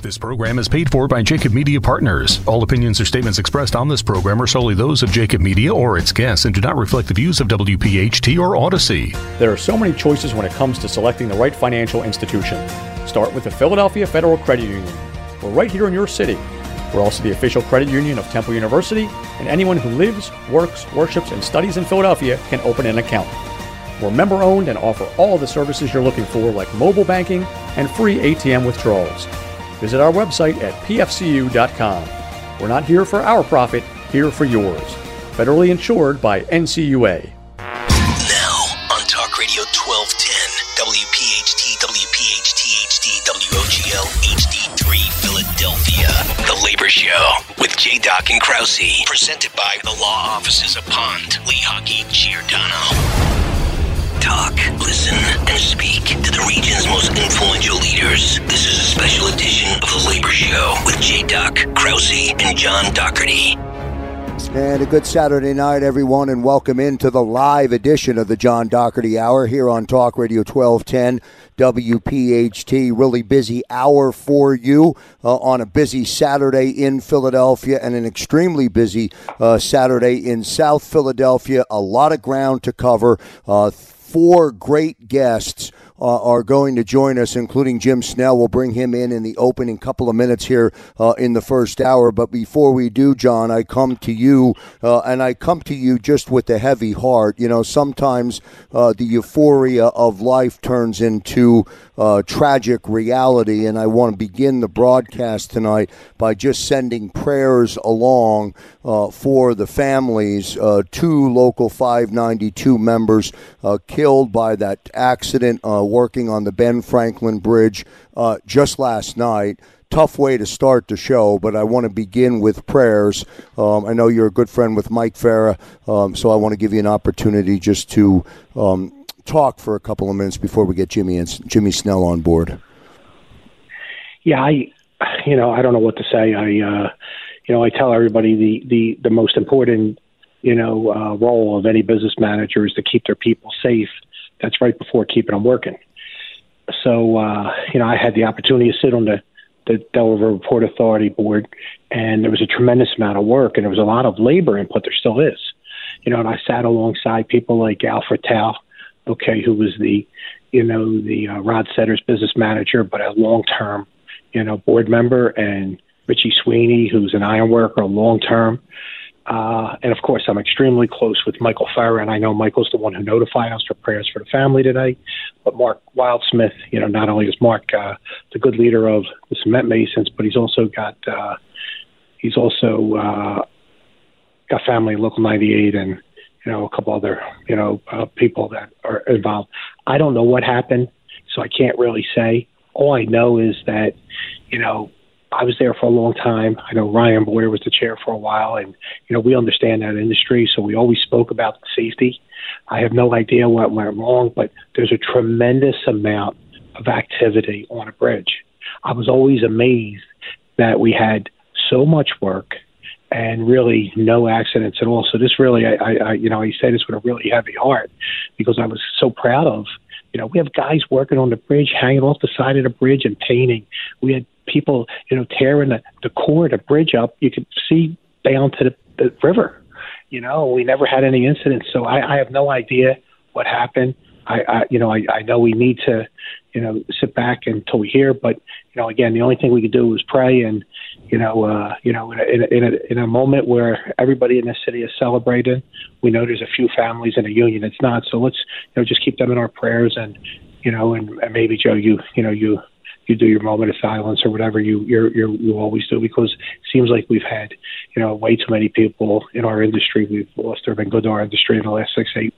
This program is paid for by Jacob Media Partners. All opinions or statements expressed on this program are solely those of Jacob Media or its guests and do not reflect the views of WPHT or Odyssey. There are so many choices when it comes to selecting the right financial institution. Start with the Philadelphia Federal Credit Union. We're right here in your city. We're also the official credit union of Temple University, and anyone who lives, works, worships, and studies in Philadelphia can open an account. We're member owned and offer all the services you're looking for, like mobile banking and free ATM withdrawals. Visit our website at pfcu.com. We're not here for our profit, here for yours. Federally insured by NCUA. Now on Talk Radio 1210, WPHT, WPHT, HD, WOGL, HD3, Philadelphia. The Labor Show with J. Doc and Krause, presented by the law offices of Pond, Lehocky, Giordano talk, listen, and speak to the region's most influential leaders. This is a special edition of The Labor Show with J. Doc, Krause, and John Doherty. And a good Saturday night, everyone, and welcome into the live edition of the John Doherty Hour here on Talk Radio 1210 WPHT. Really busy hour for you uh, on a busy Saturday in Philadelphia and an extremely busy uh, Saturday in South Philadelphia. A lot of ground to cover. Uh, four great guests uh, are going to join us, including Jim Snell. We'll bring him in in the opening couple of minutes here uh, in the first hour. But before we do, John, I come to you, uh, and I come to you just with a heavy heart. You know, sometimes uh, the euphoria of life turns into uh, tragic reality, and I want to begin the broadcast tonight by just sending prayers along uh, for the families. two local 592 members killed by that accident working on the Ben Franklin Bridge uh, just last night. Tough way to start the show, but I want to begin with prayers. Um, I know you're a good friend with Mike Farah, um, so I want to give you an opportunity just to um, talk for a couple of minutes before we get Jimmy and Jimmy Snell on board. Yeah, I, you know, I don't know what to say. I, uh, you know, I tell everybody the the the most important, you know, uh, role of any business manager is to keep their people safe. That's right before keeping them working so uh, you know, I had the opportunity to sit on the the Delaware Port Authority board, and there was a tremendous amount of work, and there was a lot of labor input. There still is, you know. And I sat alongside people like Alfred Tao, okay, who was the, you know, the uh, Rod Setter's business manager, but a long term, you know, board member, and Richie Sweeney, who's an iron worker, long term. Uh, and of course, I'm extremely close with Michael Farah, and I know Michael's the one who notified us for prayers for the family today. But Mark Wildsmith, you know, not only is Mark uh, the good leader of the Cement Masons, but he's also got uh, he's also uh, got family Local 98 and you know a couple other you know uh, people that are involved. I don't know what happened, so I can't really say. All I know is that you know I was there for a long time. I know Ryan Boyer was the chair for a while, and you know we understand that industry, so we always spoke about safety. I have no idea what went wrong, but there's a tremendous amount of activity on a bridge. I was always amazed that we had so much work and really no accidents at all. So this really, I, I you know, I say this with a really heavy heart because I was so proud of. You know, we have guys working on the bridge, hanging off the side of the bridge and painting. We had people, you know, tearing the, the core, the bridge up. You could see down to the, the river. You know, we never had any incidents, so I, I have no idea what happened. I, I you know, I, I know we need to, you know, sit back until we hear. But you know, again, the only thing we could do is pray, and you know, uh, you know, in a, in a, in a, in a moment where everybody in the city is celebrating, we know there's a few families in a union it's not. So let's, you know, just keep them in our prayers, and you know, and, and maybe Joe, you, you know, you you do your moment of silence or whatever you you you always do because it seems like we've had you know way too many people in our industry we've lost or been good to our industry in the last six eight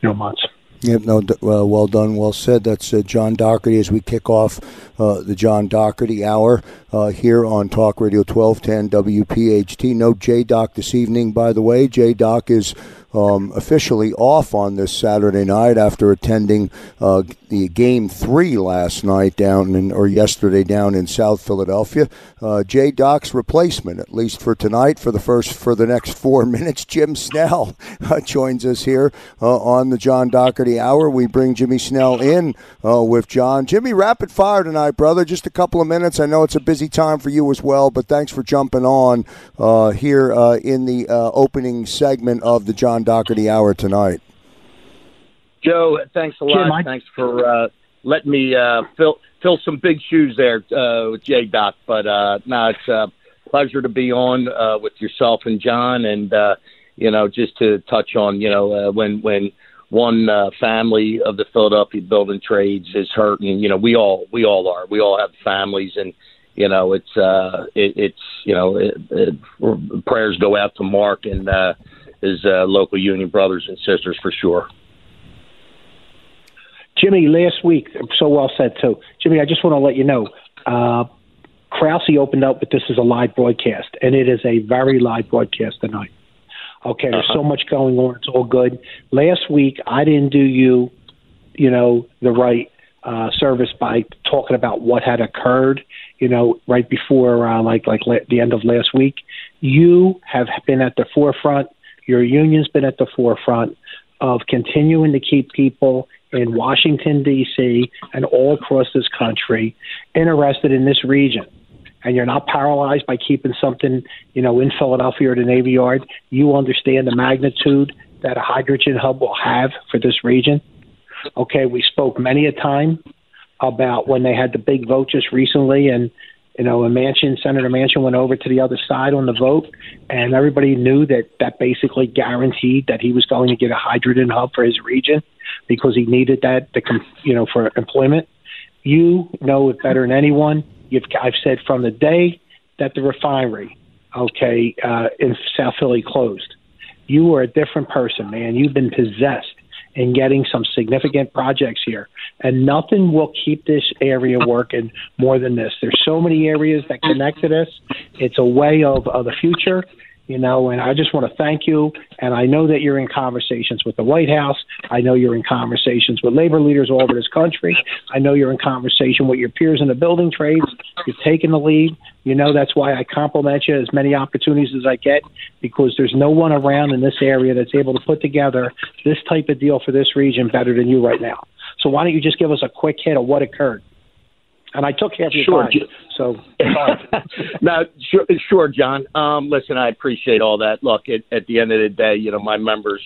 you know months. Yep, no, uh, well done, well said. That's uh, John Doherty as we kick off uh, the John Doherty Hour uh, here on Talk Radio 1210 WPHT. No J Doc this evening, by the way. J Doc is um, officially off on this Saturday night after attending uh, the game three last night down in, or yesterday down in South Philadelphia. Uh, J Doc's replacement, at least for tonight, for the first for the next four minutes, Jim Snell uh, joins us here uh, on the John Doherty Hour. We bring Jimmy Snell in uh, with John. Jimmy, rapid fire tonight, brother. Just a couple of minutes. I know it's a busy time for you as well, but thanks for jumping on uh, here in the opening segment of the John Doherty Hour tonight. Joe, thanks a lot. Jim, thanks for uh, letting me uh, fill fill some big shoes there uh, with J Doc. But uh, no, it's a pleasure to be on uh, with yourself and John, and uh, you know, just to touch on, you know, uh, when when one uh, family of the Philadelphia building trades is hurting, you know, we all we all are. We all have families, and you know, it's uh, it, it's you know, it, it, prayers go out to Mark and uh, his uh, local union brothers and sisters for sure. Jimmy, last week, so well said too. Jimmy, I just want to let you know, uh, Krause opened up with this is a live broadcast, and it is a very live broadcast tonight. Okay, there's uh-huh. so much going on. It's all good. Last week, I didn't do you, you know, the right uh, service by talking about what had occurred, you know, right before uh, like like la- the end of last week. You have been at the forefront. Your union's been at the forefront of continuing to keep people in Washington, D.C., and all across this country interested in this region. And you're not paralyzed by keeping something, you know, in Philadelphia or the Navy Yard. You understand the magnitude that a hydrogen hub will have for this region. Okay, we spoke many a time about when they had the big vote just recently, and you know, a Manchin, Senator Manchin went over to the other side on the vote, and everybody knew that that basically guaranteed that he was going to get a hydrogen hub for his region because he needed that to, you know, for employment. You know it better than anyone. You've, I've said from the day that the refinery, okay, uh, in South Philly closed, you are a different person, man. You've been possessed in getting some significant projects here. And nothing will keep this area working more than this. There's so many areas that connect to this. It's a way of, of the future you know, and I just want to thank you. And I know that you're in conversations with the White House. I know you're in conversations with labor leaders all over this country. I know you're in conversation with your peers in the building trades. You're taking the lead. You know, that's why I compliment you as many opportunities as I get because there's no one around in this area that's able to put together this type of deal for this region better than you right now. So why don't you just give us a quick hit of what occurred? And I took half your sure. time. So no, sure, sure, John. Um, listen, I appreciate all that. Look, at, at the end of the day, you know, my members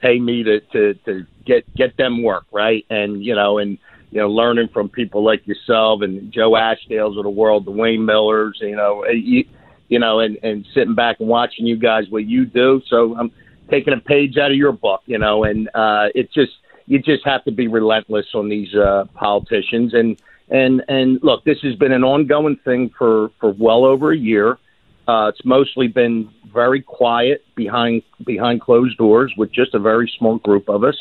pay me to, to to get get them work right, and you know, and you know, learning from people like yourself and Joe Ashdales of the world, the Wayne Millers, you know, eh, you, you know, and and sitting back and watching you guys what you do. So I'm taking a page out of your book, you know, and uh, it's just you just have to be relentless on these uh, politicians and and and look, this has been an ongoing thing for for well over a year. Uh, it's mostly been very quiet behind behind closed doors with just a very small group of us.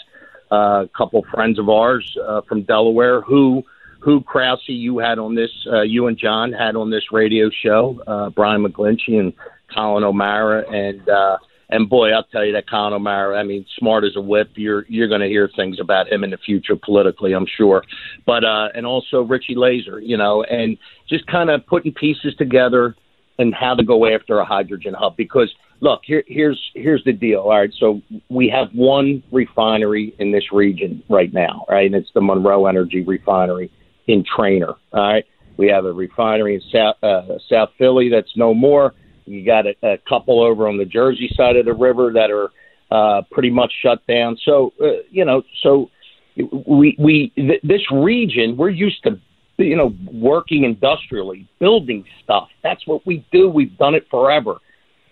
Uh, a couple friends of ours uh, from Delaware who who Krause you had on this uh, you and John had on this radio show uh, Brian McGlinchey and Colin O'Mara and uh, and boy, I'll tell you that Colin O'Mara, I mean, smart as a whip. You're you're going to hear things about him in the future politically, I'm sure. But uh, and also Richie Laser, you know, and just kind of putting pieces together and how to go after a hydrogen hub. Because look, here, here's here's the deal. All right, so we have one refinery in this region right now, right, and it's the Monroe Energy Refinery in Trainer. All right, we have a refinery in South uh, South Philly that's no more you got a, a couple over on the Jersey side of the river that are uh, pretty much shut down. So uh, you know, so we we th- this region we're used to you know working industrially, building stuff. That's what we do. We've done it forever,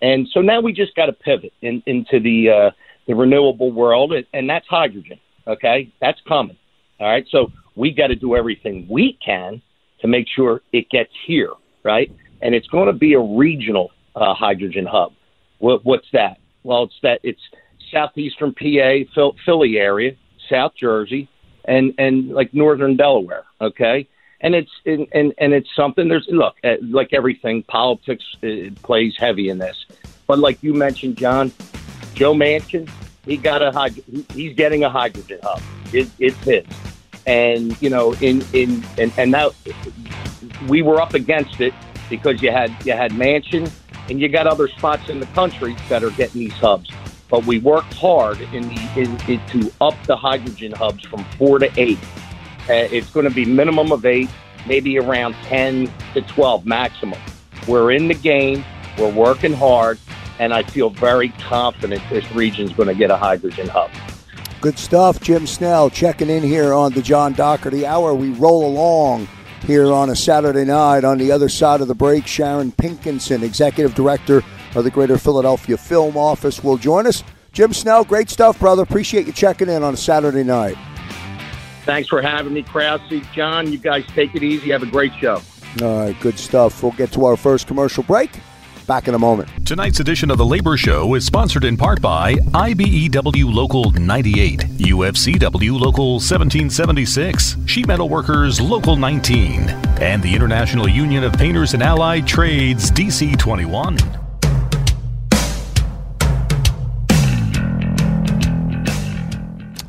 and so now we just got to pivot in, into the uh, the renewable world, and, and that's hydrogen. Okay, that's coming. All right, so we got to do everything we can to make sure it gets here, right? And it's going to be a regional uh, hydrogen hub. What, what's that? Well, it's that it's southeastern PA, Philly area, South Jersey, and and like northern Delaware. Okay, and it's and and, it's something. There's look uh, like everything, politics uh, plays heavy in this, but like you mentioned, John, Joe Manchin, he got a he's getting a hydrogen hub. It, it's his, and you know, in in and and now we were up against it because you had you had Manchin and you got other spots in the country that are getting these hubs. But we worked hard in the in, in to up the hydrogen hubs from four to eight. Uh, it's going to be minimum of eight, maybe around ten to twelve maximum. We're in the game. We're working hard, and I feel very confident this region's going to get a hydrogen hub. Good stuff. Jim Snell checking in here on the John Doherty Hour. We roll along here on a Saturday night. On the other side of the break, Sharon Pinkenson, Executive Director of the Greater Philadelphia Film Office, will join us. Jim Snell, great stuff, brother. Appreciate you checking in on a Saturday night. Thanks for having me, Krause. John, you guys take it easy. Have a great show. All right, good stuff. We'll get to our first commercial break. Back in a moment. Tonight's edition of The Labor Show is sponsored in part by IBEW Local 98, UFCW Local 1776, Sheet Metal Workers Local 19, and the International Union of Painters and Allied Trades DC 21.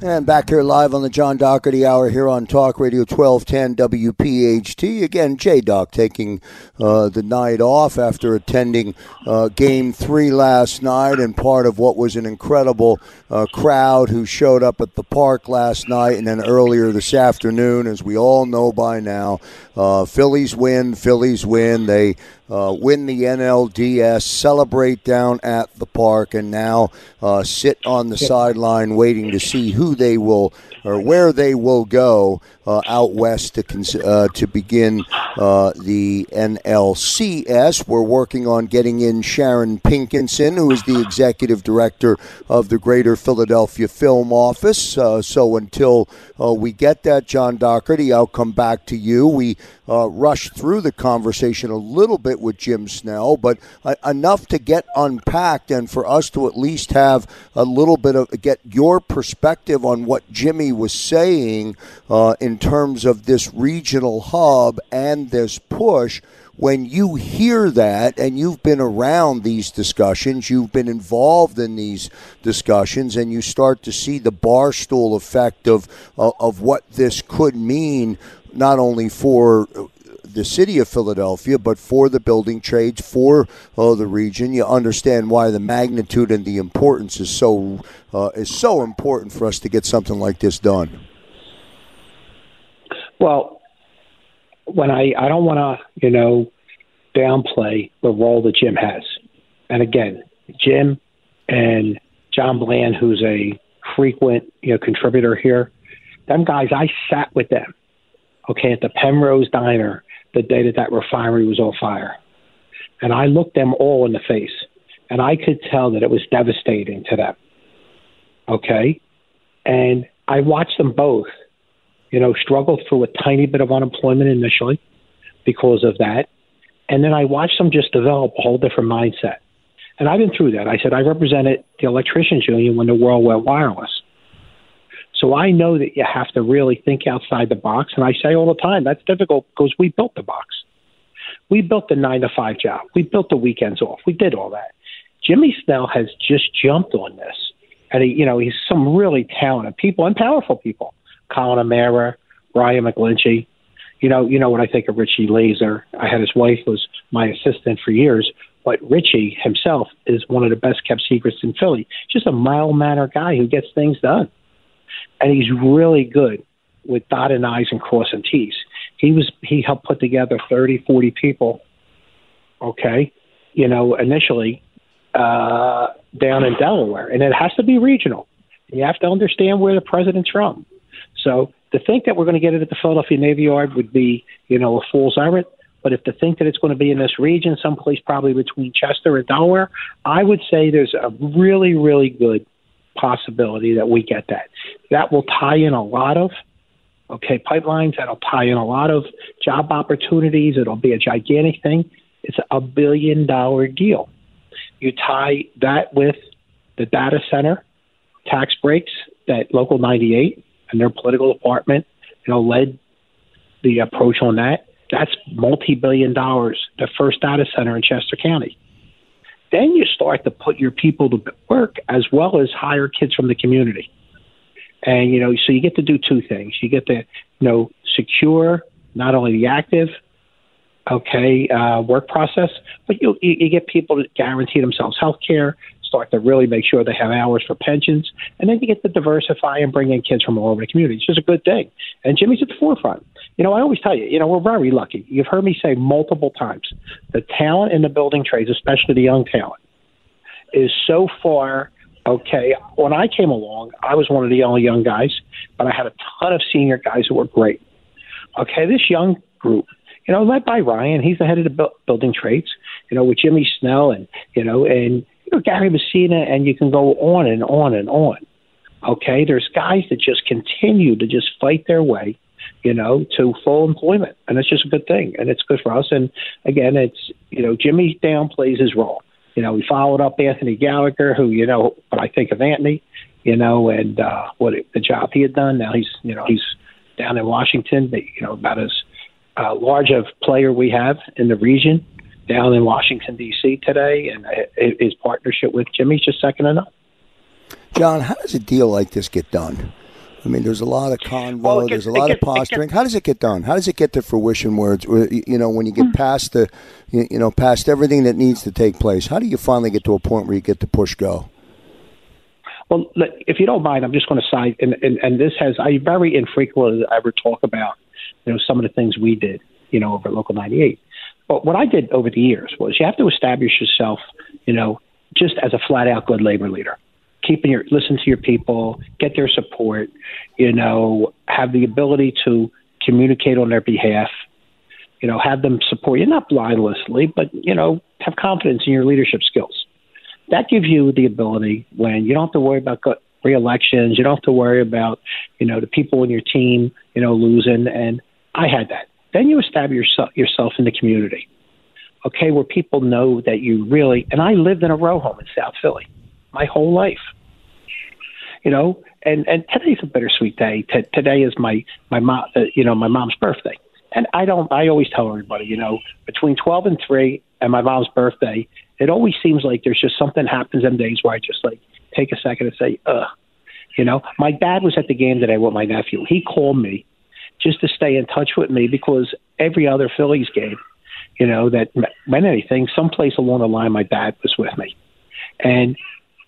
And back here live on the John Doherty Hour here on Talk Radio 1210 WPHT. Again, J Doc taking uh, the night off after attending uh, Game 3 last night and part of what was an incredible uh, crowd who showed up at the park last night and then earlier this afternoon. As we all know by now, uh, Phillies win, Phillies win. They uh, win the NLDS, celebrate down at the park, and now uh, sit on the sideline waiting to see who they will or where they will go uh, out west to cons- uh, to begin uh, the NLCS. We're working on getting in Sharon Pinkenson, who is the executive director of the Greater Philadelphia Film Office. Uh, so until uh, we get that, John Doherty, I'll come back to you. We uh, rushed through the conversation a little bit with Jim Snell, but enough to get unpacked and for us to at least have a little bit of get your perspective on what Jimmy was saying uh, in terms of this regional hub and this push. When you hear that and you've been around these discussions, you've been involved in these discussions, and you start to see the barstool effect of, of, of what this could mean, not only for the city of Philadelphia, but for the building trades, for uh, the region. You understand why the magnitude and the importance is so uh, is so important for us to get something like this done. Well, when I I don't want to you know downplay the role that Jim has, and again, Jim and John Bland, who's a frequent you know contributor here, them guys I sat with them, okay, at the Penrose Diner the day that that refinery was on fire, and I looked them all in the face, and I could tell that it was devastating to them. Okay, and I watched them both you know, struggle through a tiny bit of unemployment initially because of that. And then I watched them just develop a whole different mindset. And I've been through that. I said I represented the electricians union when the world went wireless. So I know that you have to really think outside the box. And I say all the time, that's difficult because we built the box. We built the nine to five job. We built the weekends off. We did all that. Jimmy Snell has just jumped on this. And he, you know, he's some really talented people and powerful people. Colin O'Mara, Brian McGlinchey. You know, you know what I think of Richie Laser. I had his wife was my assistant for years, but Richie himself is one of the best kept secrets in Philly. Just a mild mannered guy who gets things done, and he's really good with dotting i's and crossing t's. He was he helped put together thirty, forty people. Okay, you know, initially uh, down in Delaware, and it has to be regional. You have to understand where the president's from. So to think that we're going to get it at the Philadelphia Navy Yard would be, you know, a fool's errand. But if to think that it's going to be in this region, someplace probably between Chester and Delaware, I would say there's a really, really good possibility that we get that. That will tie in a lot of okay pipelines. That'll tie in a lot of job opportunities. It'll be a gigantic thing. It's a billion dollar deal. You tie that with the data center tax breaks that Local 98 and their political department, you know, led the approach on that. That's multi-billion dollars. The first data center in Chester County. Then you start to put your people to work as well as hire kids from the community. And, you know, so you get to do two things. You get to, you know, secure not only the active, okay, uh, work process, but you, you, get people to guarantee themselves health care, start to really make sure they have hours for pensions, and then you get to diversify and bring in kids from all over the community. It's just a good thing. And Jimmy's at the forefront. You know, I always tell you, you know, we're very lucky. You've heard me say multiple times the talent in the building trades, especially the young talent, is so far okay. When I came along, I was one of the only young guys, but I had a ton of senior guys who were great. Okay, this young group, you know, led by Ryan, he's the head of the bu- building trades, you know, with Jimmy Snell and, you know, and, you know, Gary Masino, and you can go on and on and on. Okay, there's guys that just continue to just fight their way, you know, to full employment, and it's just a good thing, and it's good for us. And again, it's you know, Jimmy downplays his role. You know, we followed up Anthony Gallagher, who you know, what I think of Anthony, you know, and uh, what the job he had done. Now he's you know he's down in Washington, but, you know, about as uh, large a player we have in the region down in Washington D.C. today, and his partnership with Jimmy's just second to none. John, how does a deal like this get done? I mean, there's a lot of convo, Well, it there's a lot it of gets- posturing. How does it get done? How does it get to fruition? Where it's, you know, when you get hmm. past the, you know, past everything that needs to take place, how do you finally get to a point where you get to push go? Well, look, if you don't mind, I'm just going to side, and, and, and this has, I very infrequently ever talk about, you know, some of the things we did, you know, over at Local 98. But what I did over the years was you have to establish yourself, you know, just as a flat out good labor leader. Keeping your, listen to your people, get their support, you know, have the ability to communicate on their behalf, you know, have them support you, not blindlessly, but, you know, have confidence in your leadership skills that gives you the ability when you don't have to worry about re-elections, you don't have to worry about you know the people in your team you know losing. And I had that. Then you establish yourself, in the community, okay, where people know that you really. And I lived in a row home in South Philly my whole life. You know, and and today's a bittersweet day. T- today is my my mom, uh, you know, my mom's birthday. And I don't. I always tell everybody, you know, between twelve and three and my mom's birthday, it always seems like there's just something happens them days where I just like take a second and say, ugh. You know, my dad was at the game today with my nephew. He called me just to stay in touch with me because every other Phillies game, you know, that meant anything, someplace along the line, my dad was with me. And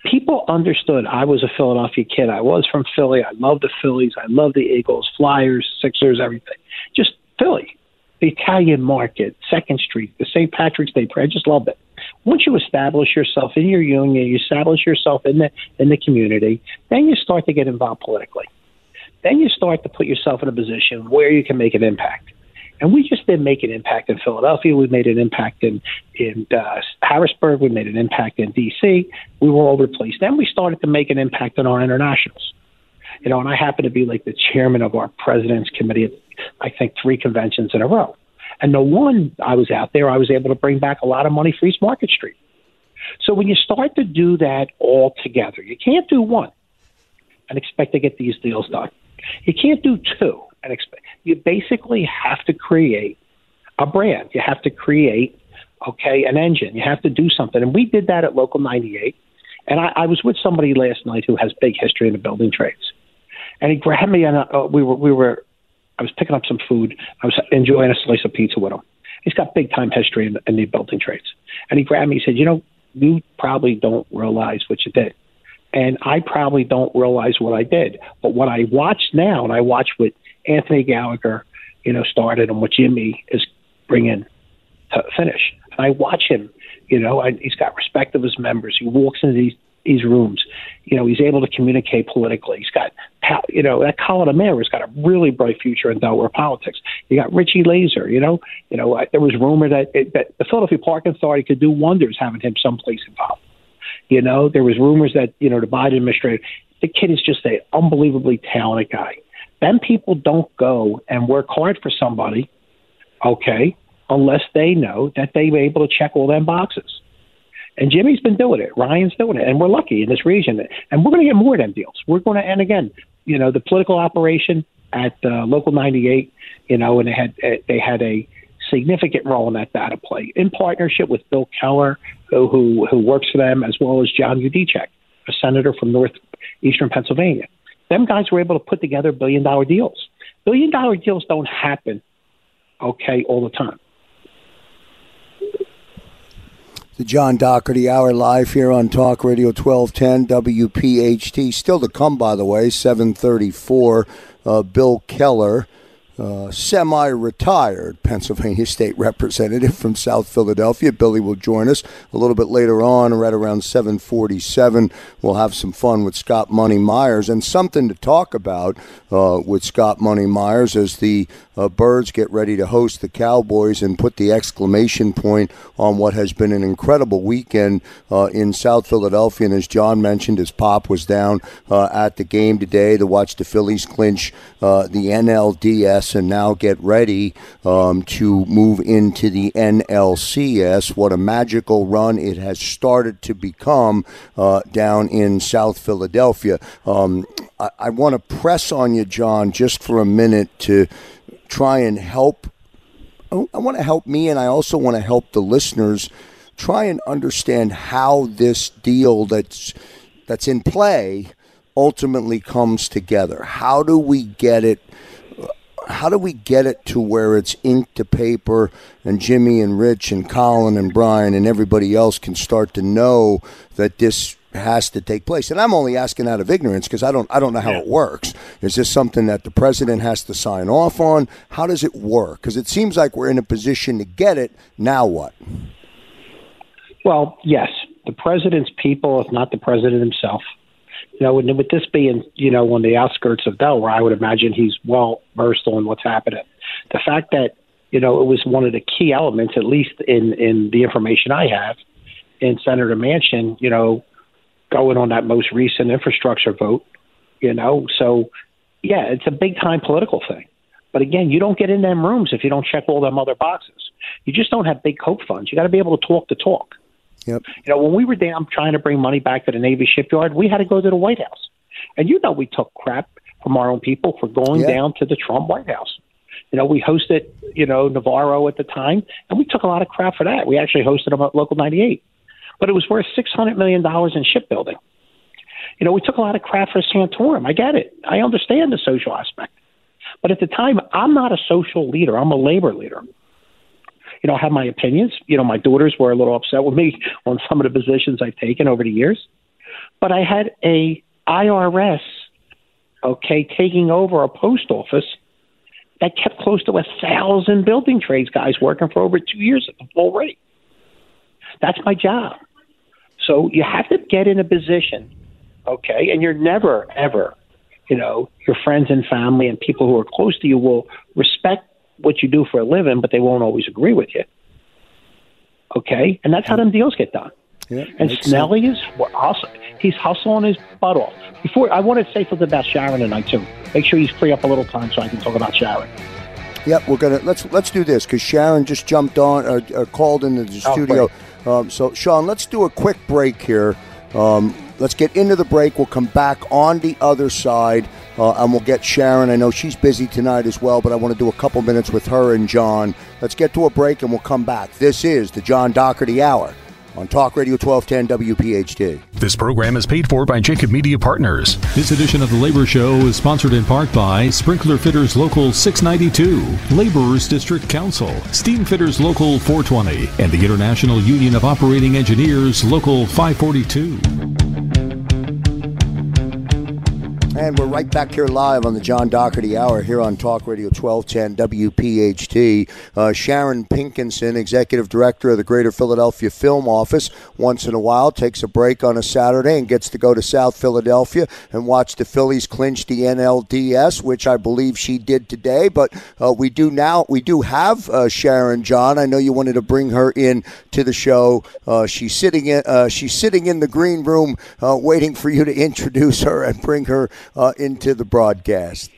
people understood I was a Philadelphia kid. I was from Philly. I love the Phillies. I love the Eagles, Flyers, Sixers, everything. Just Philly, the Italian market, Second Street, the St. Patrick's Day Parade. I just loved it. Once you establish yourself in your union, you establish yourself in the in the community, then you start to get involved politically. Then you start to put yourself in a position where you can make an impact. And we just didn't make an impact in Philadelphia. We made an impact in in uh, Harrisburg. We made an impact in D.C. We were all over the place. Then we started to make an impact on our internationals. You know, and I happen to be like the chairman of our president's committee at I think three conventions in a row. And the one I was out there, I was able to bring back a lot of money for East Market Street. So when you start to do that all together, you can't do one and expect to get these deals done. You can't do two and expect. You basically have to create a brand. You have to create, okay, an engine. You have to do something. And we did that at Local 98. And I, I was with somebody last night who has big history in the building trades. And he grabbed me and uh, we were we were I was picking up some food. I was enjoying a slice of pizza with him. He's got big time history in, in the building trades. And he grabbed me. He said, "You know, you probably don't realize what you did, and I probably don't realize what I did. But what I watch now, and I watch what Anthony Gallagher, you know, started and what Jimmy is bringing to finish. And I watch him. You know, I, he's got respect of his members. He walks into these these rooms. You know, he's able to communicate politically. He's got, you know, that Colin O'Mara has got a really bright future in Delaware politics. You got Richie Laser. You know, you know, there was rumor that it, that the Philadelphia Park Authority could do wonders having him someplace involved. You know, there was rumors that you know the Biden administration. The kid is just an unbelievably talented guy. Then people don't go and work hard for somebody, okay, unless they know that they were able to check all them boxes. And Jimmy's been doing it. Ryan's doing it, and we're lucky in this region. And we're going to get more of them deals. We're going to, and again, you know, the political operation at uh, local 98, you know, and they had they had a significant role in that data play in partnership with Bill Keller, who, who, who works for them, as well as John Yudichak, a senator from northeastern Pennsylvania. Them guys were able to put together billion dollar deals. Billion dollar deals don't happen, okay, all the time. The John Doherty Hour live here on Talk Radio 1210 WPHT. Still to come, by the way, 734. Uh, Bill Keller uh, semi retired Pennsylvania state representative from South Philadelphia. Billy will join us a little bit later on, right around 747. We'll have some fun with Scott Money Myers and something to talk about uh, with Scott Money Myers as the uh, Birds get ready to host the Cowboys and put the exclamation point on what has been an incredible weekend uh, in South Philadelphia. And as John mentioned, his pop was down uh, at the game today to watch the Phillies clinch uh, the NLDS and now get ready um, to move into the NLCS. What a magical run it has started to become uh, down in South Philadelphia. Um, I, I want to press on you, John, just for a minute to try and help. Oh, I want to help me, and I also want to help the listeners try and understand how this deal that's that's in play ultimately comes together. How do we get it? How do we get it to where it's ink to paper, and Jimmy and Rich and Colin and Brian and everybody else can start to know that this has to take place. And I'm only asking out of ignorance because I don't I don't know how yeah. it works. Is this something that the president has to sign off on? How does it work? Because it seems like we're in a position to get it. Now what? Well, yes, the president's people, if not the president himself. You know, with this being, you know, on the outskirts of Delaware, I would imagine he's well versed on what's happening. The fact that, you know, it was one of the key elements, at least in, in the information I have, in Senator Manchin, you know, going on that most recent infrastructure vote, you know. So, yeah, it's a big time political thing. But again, you don't get in them rooms if you don't check all them other boxes. You just don't have big COPE funds. You got to be able to talk the talk. Yep. You know, when we were down trying to bring money back to the Navy shipyard, we had to go to the White House. And you know, we took crap from our own people for going yeah. down to the Trump White House. You know, we hosted, you know, Navarro at the time, and we took a lot of crap for that. We actually hosted him at Local 98 but it was worth $600 million in shipbuilding. You know, we took a lot of crap for Santorum. I get it. I understand the social aspect. But at the time, I'm not a social leader. I'm a labor leader. You know, I have my opinions. You know, my daughters were a little upset with me on some of the positions I've taken over the years. But I had a IRS, okay, taking over a post office that kept close to a thousand building trades guys working for over two years at the full rate. That's my job. So you have to get in a position, okay? And you're never, ever, you know, your friends and family and people who are close to you will respect what you do for a living, but they won't always agree with you. Okay? And that's how them deals get done. Yeah, and Snelly sense. is hustle, he's hustling his butt off. Before I want to say something about Sharon tonight too. Make sure he's free up a little time so I can talk about Sharon. Yep, we're gonna let's let's do this because Sharon just jumped on or, uh, uh, called into the oh, studio. Um, so, Sean, let's do a quick break here. Um, let's get into the break. We'll come back on the other side, uh, and we'll get Sharon. I know she's busy tonight as well, but I want to do a couple minutes with her and John. Let's get to a break, and we'll come back. This is the John Doherty Hour on Talk Radio 1210 WPHT. This program is paid for by Jacob Media Partners. This edition of The Labor Show is sponsored in part by Sprinkler Fitters Local 692, Laborers District Council, Steam Fitters Local 420, and the International Union of Operating Engineers Local 542. And we're right back here live on the John Doherty Hour here on Talk Radio 1210 WPHT. Uh, Sharon Pinkenson, Executive Director of the Greater Philadelphia Film Office, once in a while takes a break on a Saturday and gets to go to South Philadelphia and watch the Phillies clinch the NLDS, which I believe she did today. But uh, we do now, we do have uh, Sharon John. I know you wanted to bring her in to the show. Uh, she's sitting in, uh, she's sitting in the green room uh, waiting for you to introduce her and bring her uh, into the broadcast.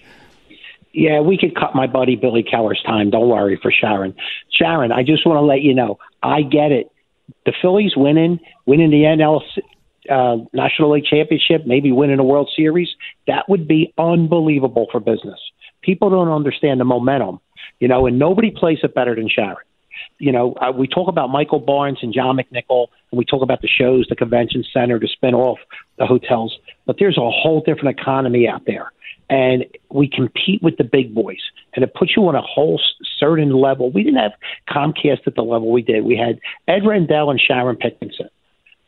Yeah, we could cut my buddy Billy Keller's time. Don't worry for Sharon. Sharon, I just want to let you know, I get it. The Phillies winning, winning the NL uh, National League Championship, maybe winning a World Series, that would be unbelievable for business. People don't understand the momentum you know, and nobody plays it better than Sharon. You know, uh, we talk about Michael Barnes and John McNichol, and we talk about the shows, the convention center, to spin off the hotels, but there's a whole different economy out there. And we compete with the big boys, and it puts you on a whole certain level. We didn't have Comcast at the level we did. We had Ed Rendell and Sharon Pinkenson.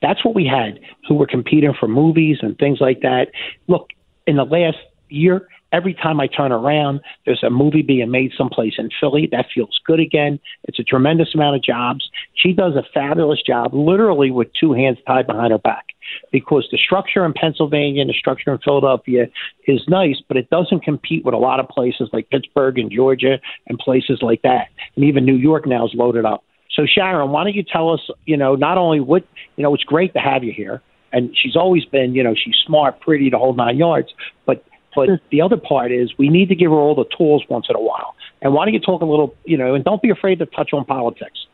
That's what we had, who were competing for movies and things like that. Look, in the last year, every time I turn around, there's a movie being made someplace in Philly. That feels good again. It's a tremendous amount of jobs. She does a fabulous job, literally with two hands tied behind her back, because the structure in Pennsylvania and the structure in Philadelphia is nice, but it doesn't compete with a lot of places like Pittsburgh and Georgia and places like that. And even New York now is loaded up. So Sharon, why don't you tell us, you know, not only what, you know, it's great to have you here, and she's always been, you know, she's smart, pretty, the whole nine yards, but but the other part is we need to give her all the tools once in a while. And why don't you talk a little, you know, and don't be afraid to touch on politics.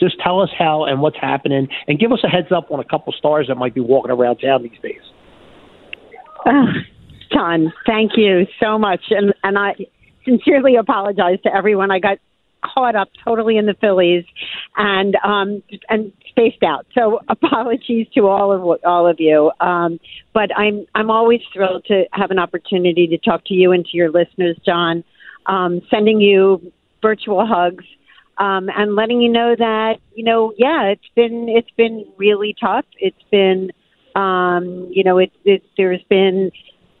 Just tell us how and what's happening, and give us a heads up on a couple stars that might be walking around town these days. Uh, John, thank you so much, and and I sincerely apologize to everyone. I got caught up totally in the Phillies and um and spaced out. So apologies to all of all of you. Um, but I'm I'm always thrilled to have an opportunity to talk to you and to your listeners, John. Um, sending you virtual hugs um, and letting you know that you know yeah it's been it's been really tough. It's been um, you know it, it there's been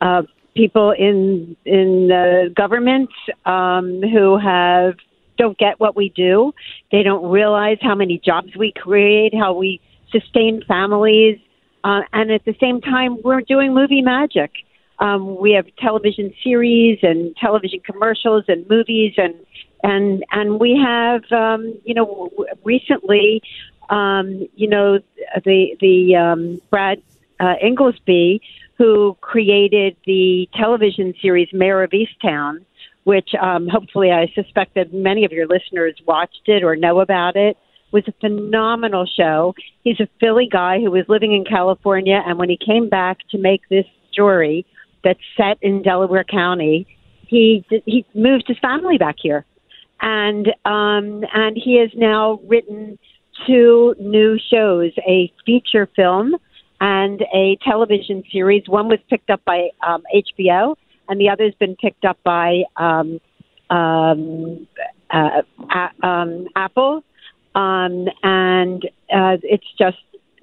uh, people in in the government um, who have don't get what we do. They don't realize how many jobs we create, how we sustain families, uh, and at the same time, we're doing movie magic. Um, we have television series and television commercials and movies and and and we have um, you know recently um, you know the the um, Brad uh, Ingelsby who created the television series Mare of Easttown which um, hopefully I suspect that many of your listeners watched it or know about it. Was a phenomenal show. He's a Philly guy who was living in California, and when he came back to make this story that's set in Delaware County, he he moved his family back here, and um, and he has now written two new shows: a feature film and a television series. One was picked up by um, HBO, and the other's been picked up by um, um, uh, um, Apple, um, and uh, it's just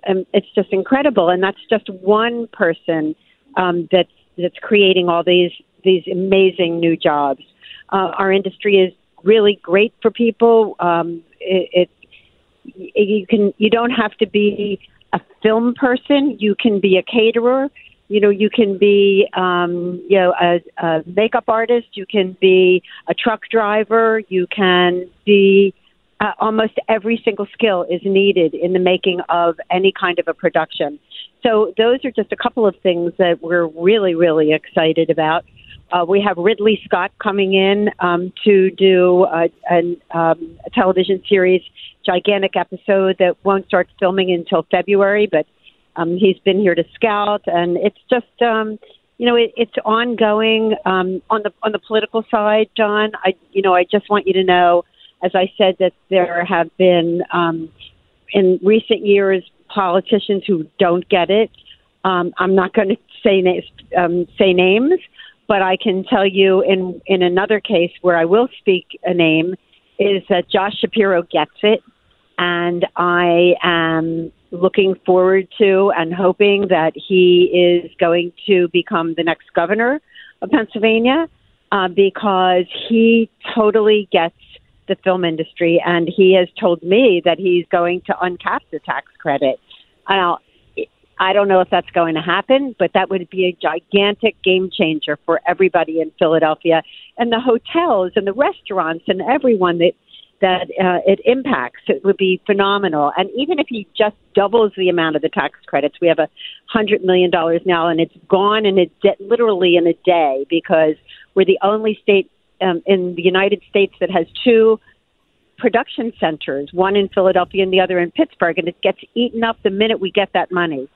um, it's just incredible. And that's just one person um, that's that's creating all these these amazing new jobs. Uh, our industry is really great for people. Um, it, it you can you don't have to be a film person. You can be a caterer you know you can be um, you know a, a makeup artist you can be a truck driver you can be uh, almost every single skill is needed in the making of any kind of a production. So those are just a couple of things that we're really really excited about. Uh, we have Ridley Scott coming in um, to do a, a, um, a television series, gigantic episode that won't start filming until February, but um, he's been here to scout, and it's just um, you know it, it's ongoing um, on the on the political side, John. I you know I just want you to know, as I said, that there have been um, in recent years politicians who don't get it. Um, I'm not going to say names, um, say names, but I can tell you in in another case where I will speak a name is that Josh Shapiro gets it, and I am looking forward to and hoping that he is going to become the next governor of Pennsylvania uh, because he totally gets the film industry and he has told me that he's going to uncap the tax credit. Now, I don't know if that's going to happen, but that would be a gigantic game changer for everybody in Philadelphia and the hotels and the restaurants and everyone that that uh, it impacts, it would be phenomenal. And even if he just doubles the amount of the tax credits, we have a hundred million dollars now, and it's gone in a de- literally in a day because we're the only state um, in the United States that has two production centers, one in Philadelphia and the other in Pittsburgh, and it gets eaten up the minute we get that money.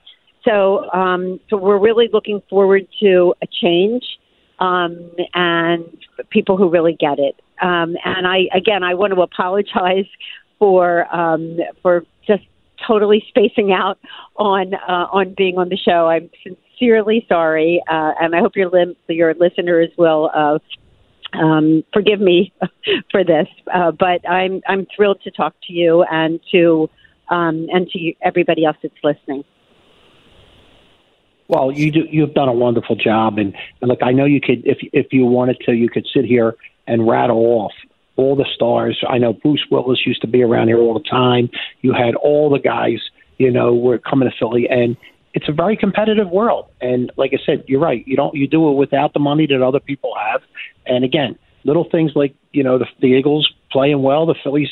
So, um, so we're really looking forward to a change um, and people who really get it. Um, and I again, I want to apologize for um, for just totally spacing out on uh, on being on the show. I'm sincerely sorry, uh, and I hope your lim- your listeners will uh, um, forgive me for this. Uh, but I'm I'm thrilled to talk to you and to um, and to everybody else that's listening. Well, you do. You've done a wonderful job, and, and look, I know you could, if if you wanted to, you could sit here and rattle off all the stars. I know Bruce Willis used to be around here all the time. You had all the guys, you know, were coming to Philly, and it's a very competitive world. And like I said, you're right. You don't you do it without the money that other people have. And again, little things like you know the, the Eagles playing well, the Phillies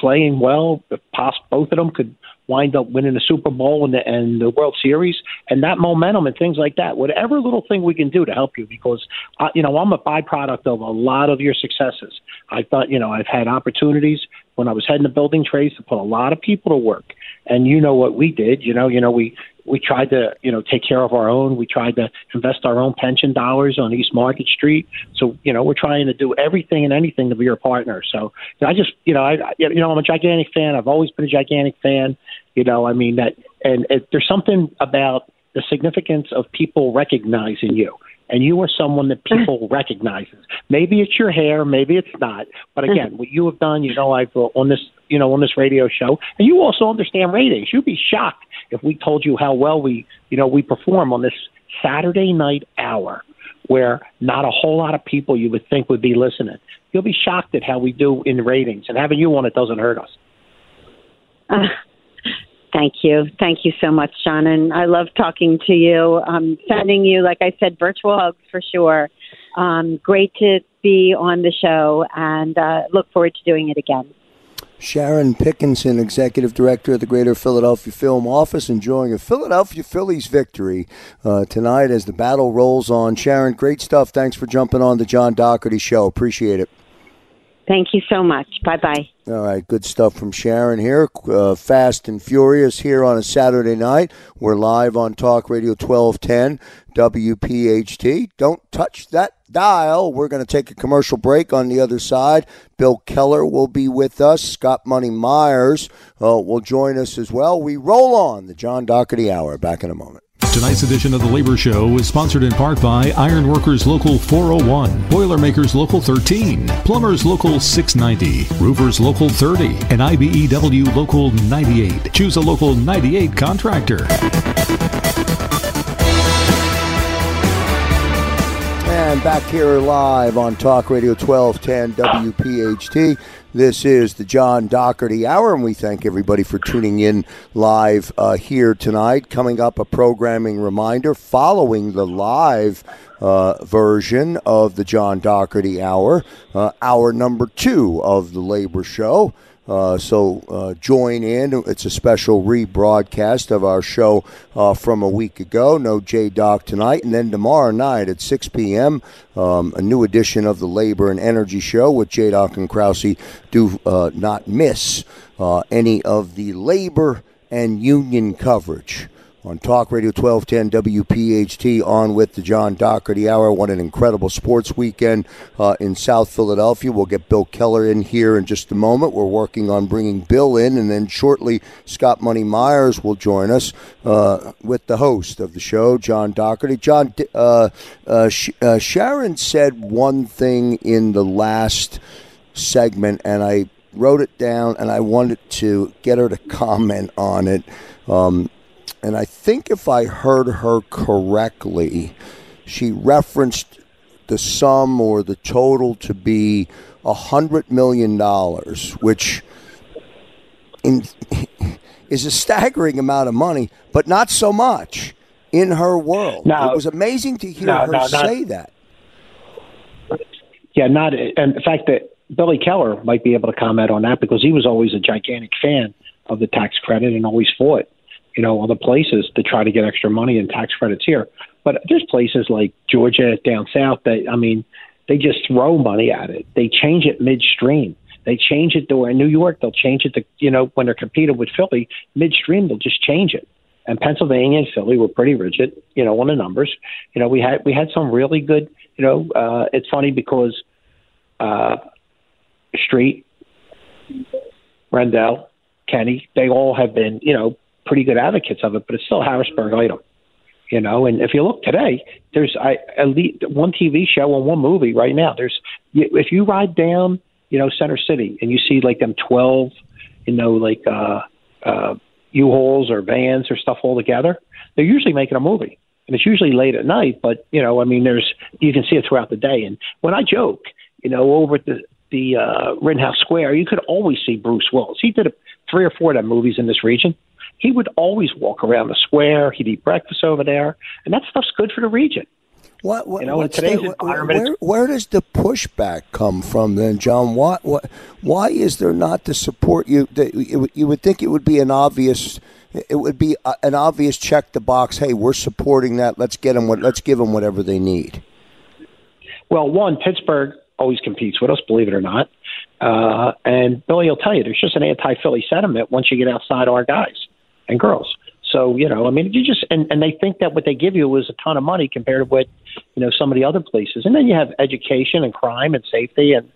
playing well. Poss- both of them could wind up winning the Super Bowl and the, and the World Series, and that momentum and things like that. Whatever little thing we can do to help you, because uh, you know I'm a byproduct of a lot of your successes. I thought you know I've had opportunities when I was heading the building trades to put a lot of people to work, and you know what we did. You know, you know we we tried to you know take care of our own. We tried to invest our own pension dollars on East Market Street. So you know we're trying to do everything and anything to be your partner. So I just you know I you know I'm a gigantic fan. I've always been a gigantic fan. You know I mean that and it, there's something about the significance of people recognizing you and you are someone that people recognizes. Maybe it's your hair, maybe it's not. But again, what you have done, you know, I've uh, on this, you know, on this radio show, and you also understand ratings. You'd be shocked if we told you how well we, you know, we perform on this Saturday night hour, where not a whole lot of people you would think would be listening. You'll be shocked at how we do in ratings, and having you on it doesn't hurt us. Uh, Thank you. Thank you so much, Shannon. I love talking to you. I'm sending you, like I said, virtual hugs for sure. Um, great to be on the show and uh, look forward to doing it again. Sharon Pinkenson, Executive Director of the Greater Philadelphia Film Office, enjoying a Philadelphia Phillies victory uh, tonight as the battle rolls on. Sharon, great stuff. Thanks for jumping on the John Doherty Show. Appreciate it. Thank you so much. Bye bye. All right, good stuff from Sharon here. Uh, Fast and Furious here on a Saturday night. We're live on Talk Radio 1210 WPHT. Don't touch that dial. We're going to take a commercial break on the other side. Bill Keller will be with us. Scott Money Myers uh, will join us as well. We roll on the John Doherty Hour. Back in a moment. Tonight's edition of the Labor Show is sponsored in part by Ironworkers Local 401, Boilermakers Local 13, Plumbers Local 690, Roofers Local 30, and IBEW Local 98. Choose a Local 98 contractor. And back here live on Talk Radio 1210 WPHT. This is the John Doherty Hour, and we thank everybody for tuning in live uh, here tonight. Coming up, a programming reminder following the live uh, version of the John Doherty Hour, uh, hour number two of the Labor Show. Uh, so uh, join in. It's a special rebroadcast of our show uh, from a week ago. No J Doc tonight, and then tomorrow night at 6 p.m. Um, a new edition of the Labor and Energy Show with J Doc and Krause. Do uh, not miss uh, any of the labor and union coverage on Talk Radio 1210 WPHT on with the John Doherty Hour. What an incredible sports weekend uh, in South Philadelphia. We'll get Bill Keller in here in just a moment. We're working on bringing Bill in, and then shortly Scott Money Myers will join us uh, with the host of the show, John Doherty. John, uh, uh, Sh- uh, Sharon said one thing in the last segment, and I wrote it down, and I wanted to get her to comment on it. Um, and I think if I heard her correctly, she referenced the sum or the total to be a hundred million dollars, which in, is a staggering amount of money, but not so much in her world. No, it was amazing to hear no, her no, say not, that. Yeah, not and the fact that Billy Keller might be able to comment on that because he was always a gigantic fan of the tax credit and always fought you know, other places to try to get extra money and tax credits here. But there's places like Georgia down south that I mean, they just throw money at it. They change it midstream. They change it to in New York. They'll change it to you know when they're competing with Philly midstream. They'll just change it. And Pennsylvania and Philly were pretty rigid, you know, on the numbers. You know, we had we had some really good. You know, uh, it's funny because uh, Street, Rendell, Kenny, they all have been, you know, pretty good advocates of it, but it's still a Harrisburg item. You know, and if you look today, there's I, at one TV show and one movie right now. There's if you ride down, you know, Center City and you see like them twelve, you know, like uh, uh, U-Hauls or vans or stuff all together, they're usually making a movie, and it's usually late at night. But you know, I mean, there's you can see it throughout the day. And when I joke, you know, over at the the uh, Rittenhouse Square, you could always see Bruce Willis. He did a, three or four of them movies in this region he would always walk around the square. He'd eat breakfast over there, and that stuff's good for the region. What, what, you know, in today's the, environment, where, where, does the pushback come from then, John? Why, what, why is there not the support? You, the, you would think it would be an obvious, it would be an obvious check the box. Hey, we're supporting that. Let's get them what, let's give them whatever they need. Well, one, Pittsburgh always competes with us, believe it or not, uh, and Billy will tell you there's just an anti-Philly sentiment once you get outside our guys and girls. So you know, I mean, you just and and they think that what they give you is a ton of money compared to what you know some of the other places. And then you have education and crime and safety and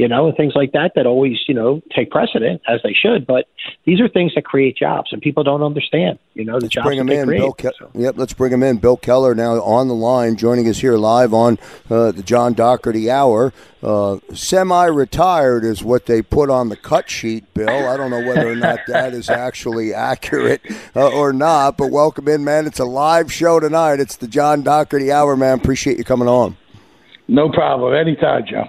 you know, and things like that that always, you know, take precedent as they should. But these are things that create jobs, and people don't understand, you know, the let's jobs bring that in. create. Bill Ke- so. Yep, let's bring him in. Bill Keller now on the line, joining us here live on uh, the John Doherty Hour. Uh, semi-retired is what they put on the cut sheet, Bill. I don't know whether or not that is actually accurate uh, or not, but welcome in, man. It's a live show tonight. It's the John Doherty Hour, man. Appreciate you coming on. No problem. Anytime, Joe.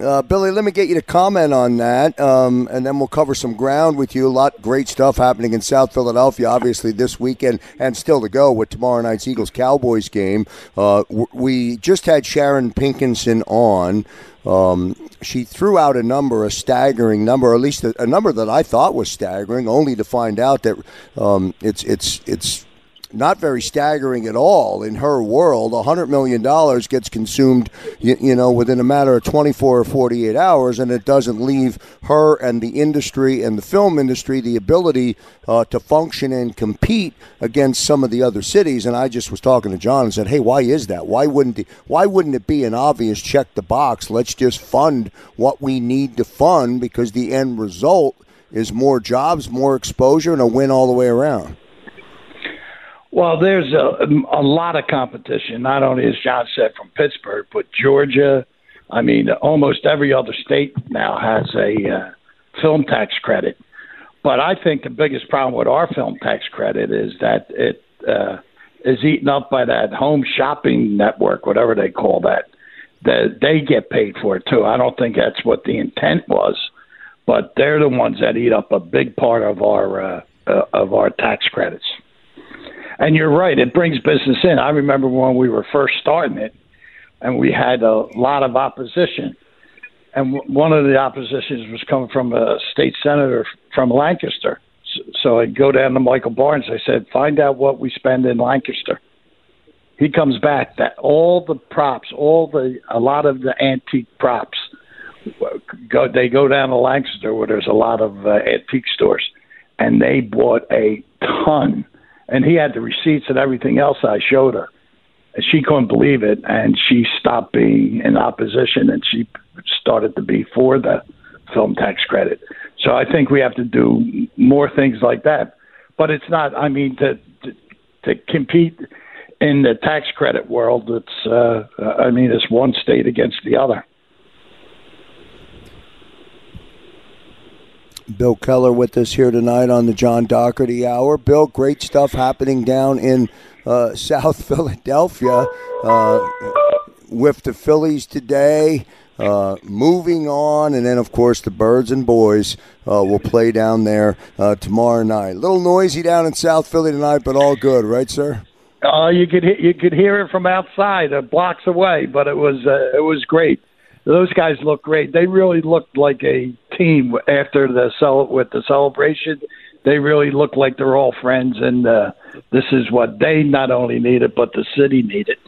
Uh, Billy, let me get you to comment on that, um, and then we'll cover some ground with you. A lot great stuff happening in South Philadelphia, obviously this weekend, and still to go with tomorrow night's Eagles Cowboys game. Uh, we just had Sharon Pinkenson on. Um, she threw out a number, a staggering number, or at least a, a, number that I thought was staggering, only to find out that um, it's it's it's not very staggering at all in her world. A $100 million gets consumed, you, you, know, within a matter of 24 or 48 hours, and it doesn't leave her and the industry and the film industry the ability uh, to function and compete against some of the other cities. And I just was talking to John and said, hey, why is that? Why wouldn't, the, why wouldn't it be an obvious check the box? Let's just fund what we need to fund because the end result is more jobs, more exposure, and a win all the way around. Well, there's a, a lot of competition, not only as John said from Pittsburgh, but Georgia. I mean, almost every other state now has a uh, film tax credit. But I think the biggest problem with our film tax credit is that it uh, is eaten up by that home shopping network, whatever they call that. That they get paid for it too. I don't think that's what the intent was, but they're the ones that eat up a big part of our uh, uh, of our tax credits. And you're right, it brings business in. I remember when we were first starting it, and we had a lot of opposition. And w- one of the oppositions was coming from a state senator from Lancaster. So, so I'd go down to Michael Barnes. I said, find out what we spend in Lancaster. He comes back that all the props, all the a lot of the antique props, go they go down to Lancaster where there's a lot of uh, antique stores, and they bought a ton and he had the receipts and everything else I showed her. And she couldn't believe it, and she stopped being in opposition, and she started to be for the film tax credit. So I think we have to do more things like that. But it's not. I mean, to to, to compete in the tax credit world, it's. Uh, I mean, it's one state against the other. Bill Keller with us here tonight on the John Doherty Hour. Bill, great stuff happening down in uh, South Philadelphia uh, with the Phillies today. Uh, moving on, and then of course the Birds and Boys uh, will play down there uh, tomorrow night. A little noisy down in South Philly tonight, but all good, right, sir? Oh, you could you could hear it from outside, uh, blocks away, but it was uh, it was great those guys look great. They really looked like a team after the cel- with the celebration. They really look like they're all friends, and uh, this is what they not only needed, but the city needed.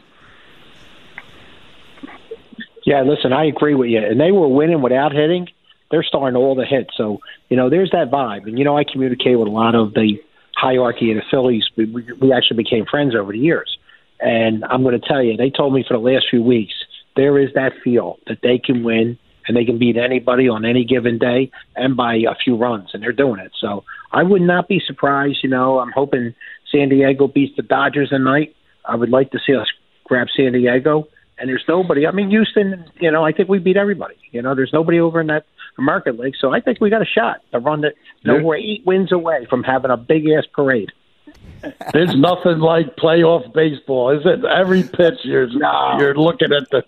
Yeah, listen, I agree with you. And they were winning without hitting. They're starting all the hits. So, you know, there's that vibe. And, you know, I communicate with a lot of the hierarchy in the Phillies. We, we actually became friends over the years. And I'm going to tell you, they told me for the last few weeks – there is that feel that they can win and they can beat anybody on any given day and by a few runs, and they're doing it. So I would not be surprised. You know, I'm hoping San Diego beats the Dodgers tonight. I would like to see us grab San Diego. And there's nobody. I mean, Houston. You know, I think we beat everybody. You know, there's nobody over in that American League, so I think we got a shot to run that. You know, we're eight wins away from having a big ass parade. There's nothing like playoff baseball, is it? Every pitch you're No. you're looking at the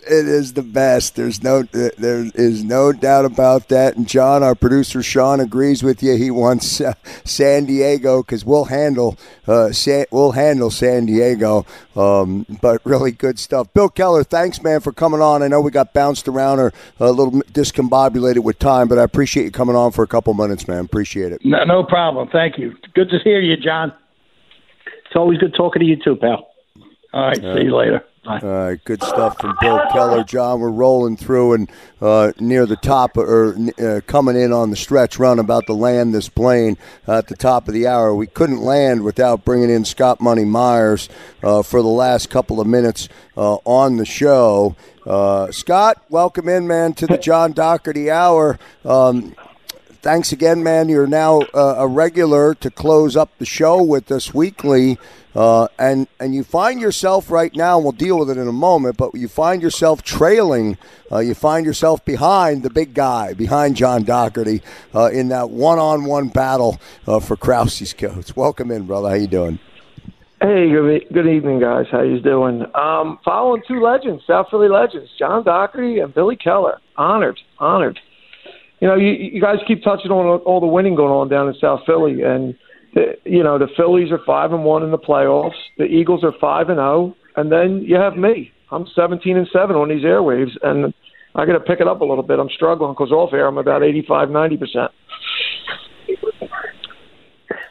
It is the best. There's no there is no doubt about that. And John, our producer Sean, agrees with you. He wants uh, San Diego because we'll handle uh, San, we'll handle San Diego. Um, but really good stuff. Bill Keller, thanks man for coming on. I know we got bounced around or a little discombobulated with time, but I appreciate you coming on for a couple minutes, man. Appreciate it. no, no problem. Thank you. Good to hear you, John. It's always good talking to you too, pal. All right, see you later. All right, good stuff from Bill Keller. John, we're rolling through and uh, near the top, or uh, coming in on the stretch run, about to land this plane at the top of the hour. We couldn't land without bringing in Scott Money Myers uh, for the last couple of minutes uh, on the show. Uh, Scott, welcome in, man, to the John Doherty Hour. Um, thanks again, man. You're now uh, a regular to close up the show with us weekly, uh, and and you find yourself right now. And we'll deal with it in a moment, but you find yourself trailing. Uh, you find yourself behind the big guy, behind John Doherty, uh, in that one-on-one battle uh, for Krause's coats. Welcome in, brother. How you doing? Hey, good, good evening, guys. How you doing? Um, following two legends, South Philly legends, John Doherty and Billy Keller. Honored, honored. You know, you, you guys keep touching on all the winning going on down in South Philly, and the, you know the Phillies are five and one in the playoffs. The Eagles are five and zero, and then you have me. I'm 17 and seven on these airwaves, and I got to pick it up a little bit. I'm struggling because off air I'm about 85, 90 percent.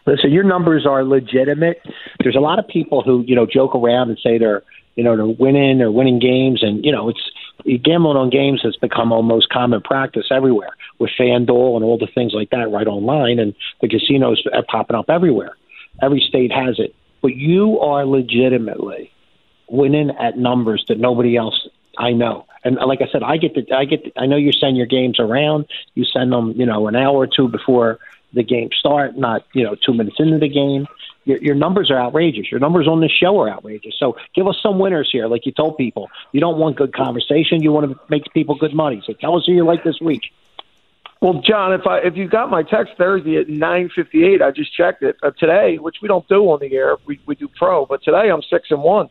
Listen, your numbers are legitimate. There's a lot of people who you know joke around and say they're you know they're winning or winning games, and you know it's gambling on games has become almost common practice everywhere with FanDuel and all the things like that right online, and the casinos are popping up everywhere. Every state has it, but you are legitimately winning at numbers that nobody else I know. And like I said, I get the I get the, I know you send your games around. You send them, you know, an hour or two before the game start, not you know two minutes into the game. Your, your numbers are outrageous. Your numbers on this show are outrageous. So give us some winners here, like you told people. You don't want good conversation. You want to make people good money. So tell us who you like this week. Well, John, if I if you got my text Thursday at 9:58, I just checked it. Uh, today, which we don't do on the air, we we do pro, but today I'm six and one,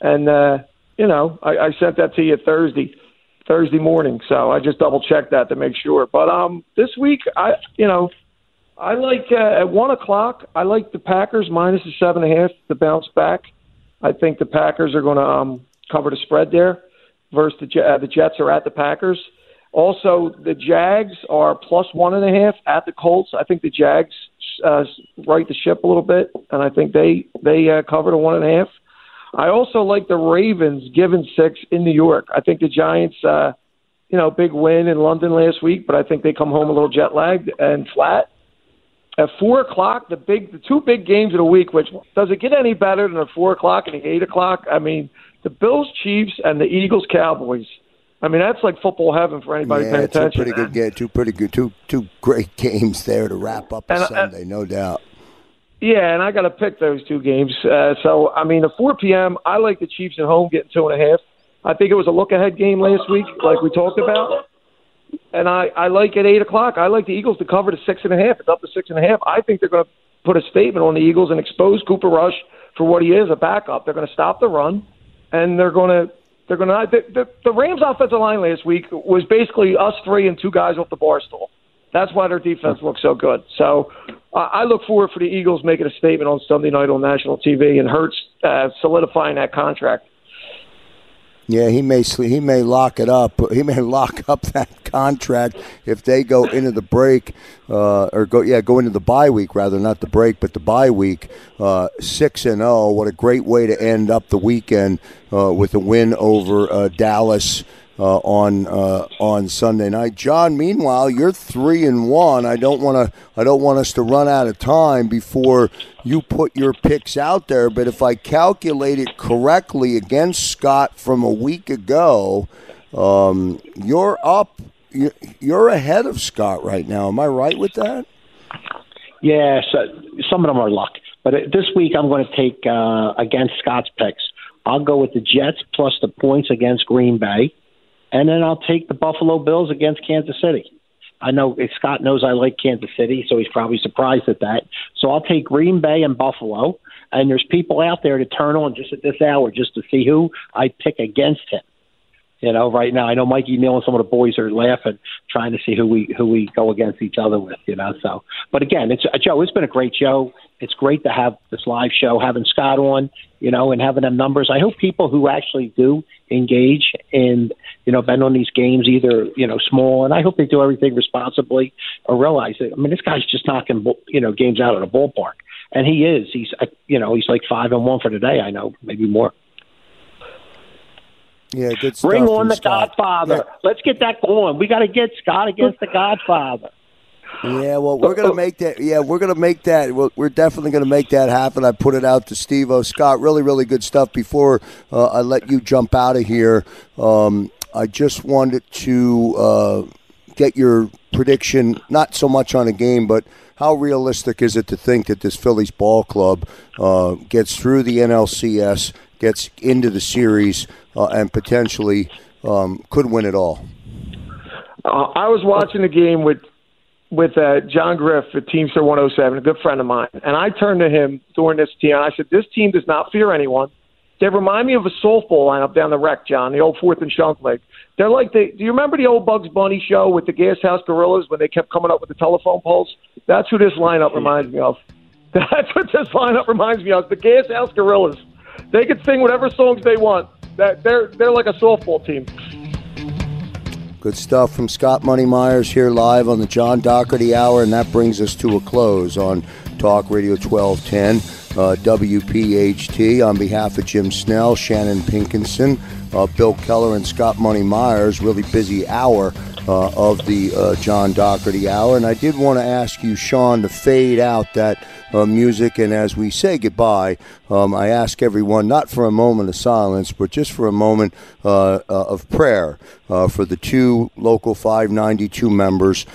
and uh, you know I, I sent that to you Thursday, Thursday morning. So I just double checked that to make sure. But um, this week I you know I like uh, at one o'clock. I like the Packers minus the seven and a half to bounce back. I think the Packers are going to um, cover the spread there. Versus the uh, the Jets are at the Packers. Also, the Jags are plus one and a half at the Colts. I think the Jags uh, right the ship a little bit, and I think they they uh, cover the one and a half. I also like the Ravens given six in New York. I think the Giants, uh, you know, big win in London last week, but I think they come home a little jet lagged and flat. At four o'clock, the big, the two big games of the week. Which does it get any better than the four o'clock and the eight o'clock? I mean, the Bills, Chiefs, and the Eagles, Cowboys. I mean, that's like football heaven for anybody paying yeah, two attention. pretty good, ga- two pretty good, two two great games there to wrap up And, uh, Sunday, no doubt. Yeah, and I got to pick those two games. Uh, so, I mean, the 4 p.m., I like the Chiefs at home getting two and a half. I think it was a look ahead game last week, like we talked about. And I, I like at 8 o'clock, I like the Eagles to cover to six and a half. It's up to six and a half. I think they're going to put a statement on the Eagles and expose Cooper Rush for what he is a backup. They're going to stop the run, and they're going to. They're going to. The, the, the Rams' offensive line last week was basically us three and two guys off the bar stool. That's why their defense looks so good. So uh, I look forward for the Eagles making a statement on Sunday night on national TV and Hurts uh, solidifying that contract. Yeah, he may he may lock it up. He may lock up that contract if they go into the break uh, or go yeah go into the bye week rather not the break but the bye week uh, six and zero. What a great way to end up the weekend uh, with a win over uh, Dallas. Uh, on uh, on Sunday night, John. Meanwhile, you're three and one. I don't want to. I don't want us to run out of time before you put your picks out there. But if I calculate it correctly against Scott from a week ago, Um, you're up. You're ahead of Scott right now. Am I right with that? Yeah, so some of them are luck. But this week I'm going to take uh, against Scott's picks. I'll go with the Jets plus the points against Green Bay, and then I'll take the Buffalo Bills against Kansas City. I know Scott knows I like Kansas City, so he's probably surprised at that. So I'll take Green Bay and Buffalo, and there's people out there to turn on just at this hour just to see who I pick against him. You know, right now I know Mikey Neal and some of the boys are laughing, trying to see who we who we go against each other with. You know, so but again, it's uh, Joe. It's been a great show. It's great to have this live show, having Scott on, you know, and having them numbers. I hope people who actually do engage in, you know, bet on these games, either you know, small, and I hope they do everything responsibly or realize that. I mean, this guy's just knocking, you know, games out of the ballpark, and he is. He's, uh, you know, he's like five and one for today. I know, maybe more. Yeah, good stuff. Bring on the Scott. Godfather. Yeah. Let's get that going. We got to get Scott against the Godfather. Yeah, well, we're gonna make that. Yeah, we're gonna make that. We're definitely gonna make that happen. I put it out to Steve O. Scott. Really, really good stuff. Before uh, I let you jump out of here, um, I just wanted to uh, get your prediction. Not so much on a game, but how realistic is it to think that this Phillies ball club uh, gets through the NLCS, gets into the series, uh, and potentially um, could win it all? Uh, I was watching the game with with uh, John Griff at Teamster 107, a good friend of mine, and I turned to him during this team. And I said, "This team does not fear anyone. They remind me of a softball lineup down the wreck, John, the old Fourth and Shunk League. They're like the. Do you remember the old Bugs Bunny show with the Gas House Gorillas when they kept coming up with the telephone poles? That's who this lineup reminds me of. That's what this lineup reminds me of. The Gas House Gorillas. They can sing whatever songs they want. That they're they're like a softball team. Good stuff from Scott Money Myers here live on the John Doherty Hour, and that brings us to a close on Talk Radio 1210 uh, WPHT. On behalf of Jim Snell, Shannon Pinkenson, uh, Bill Keller, and Scott Money Myers, really busy hour uh, of the uh, John Doherty Hour. And I did want to ask you, Sean, to fade out that uh, music. And as we say goodbye, um, I ask everyone not for a moment of silence, but just for a moment uh, uh, of prayer uh, for the two local 592 members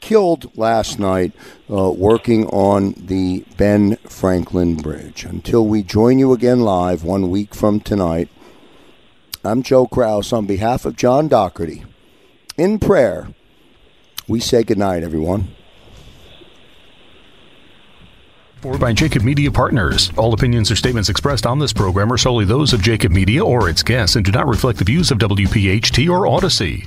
killed last night working on the Ben Franklin Bridge. Until we join you again live one week from tonight, I'm Joe Krause on behalf of John Doherty in prayer, we say goodnight, everyone. Or by Jacob Media Partners. All opinions or statements expressed on this program are solely those of Jacob Media or its guests and do not reflect the views of WPHT or Odyssey.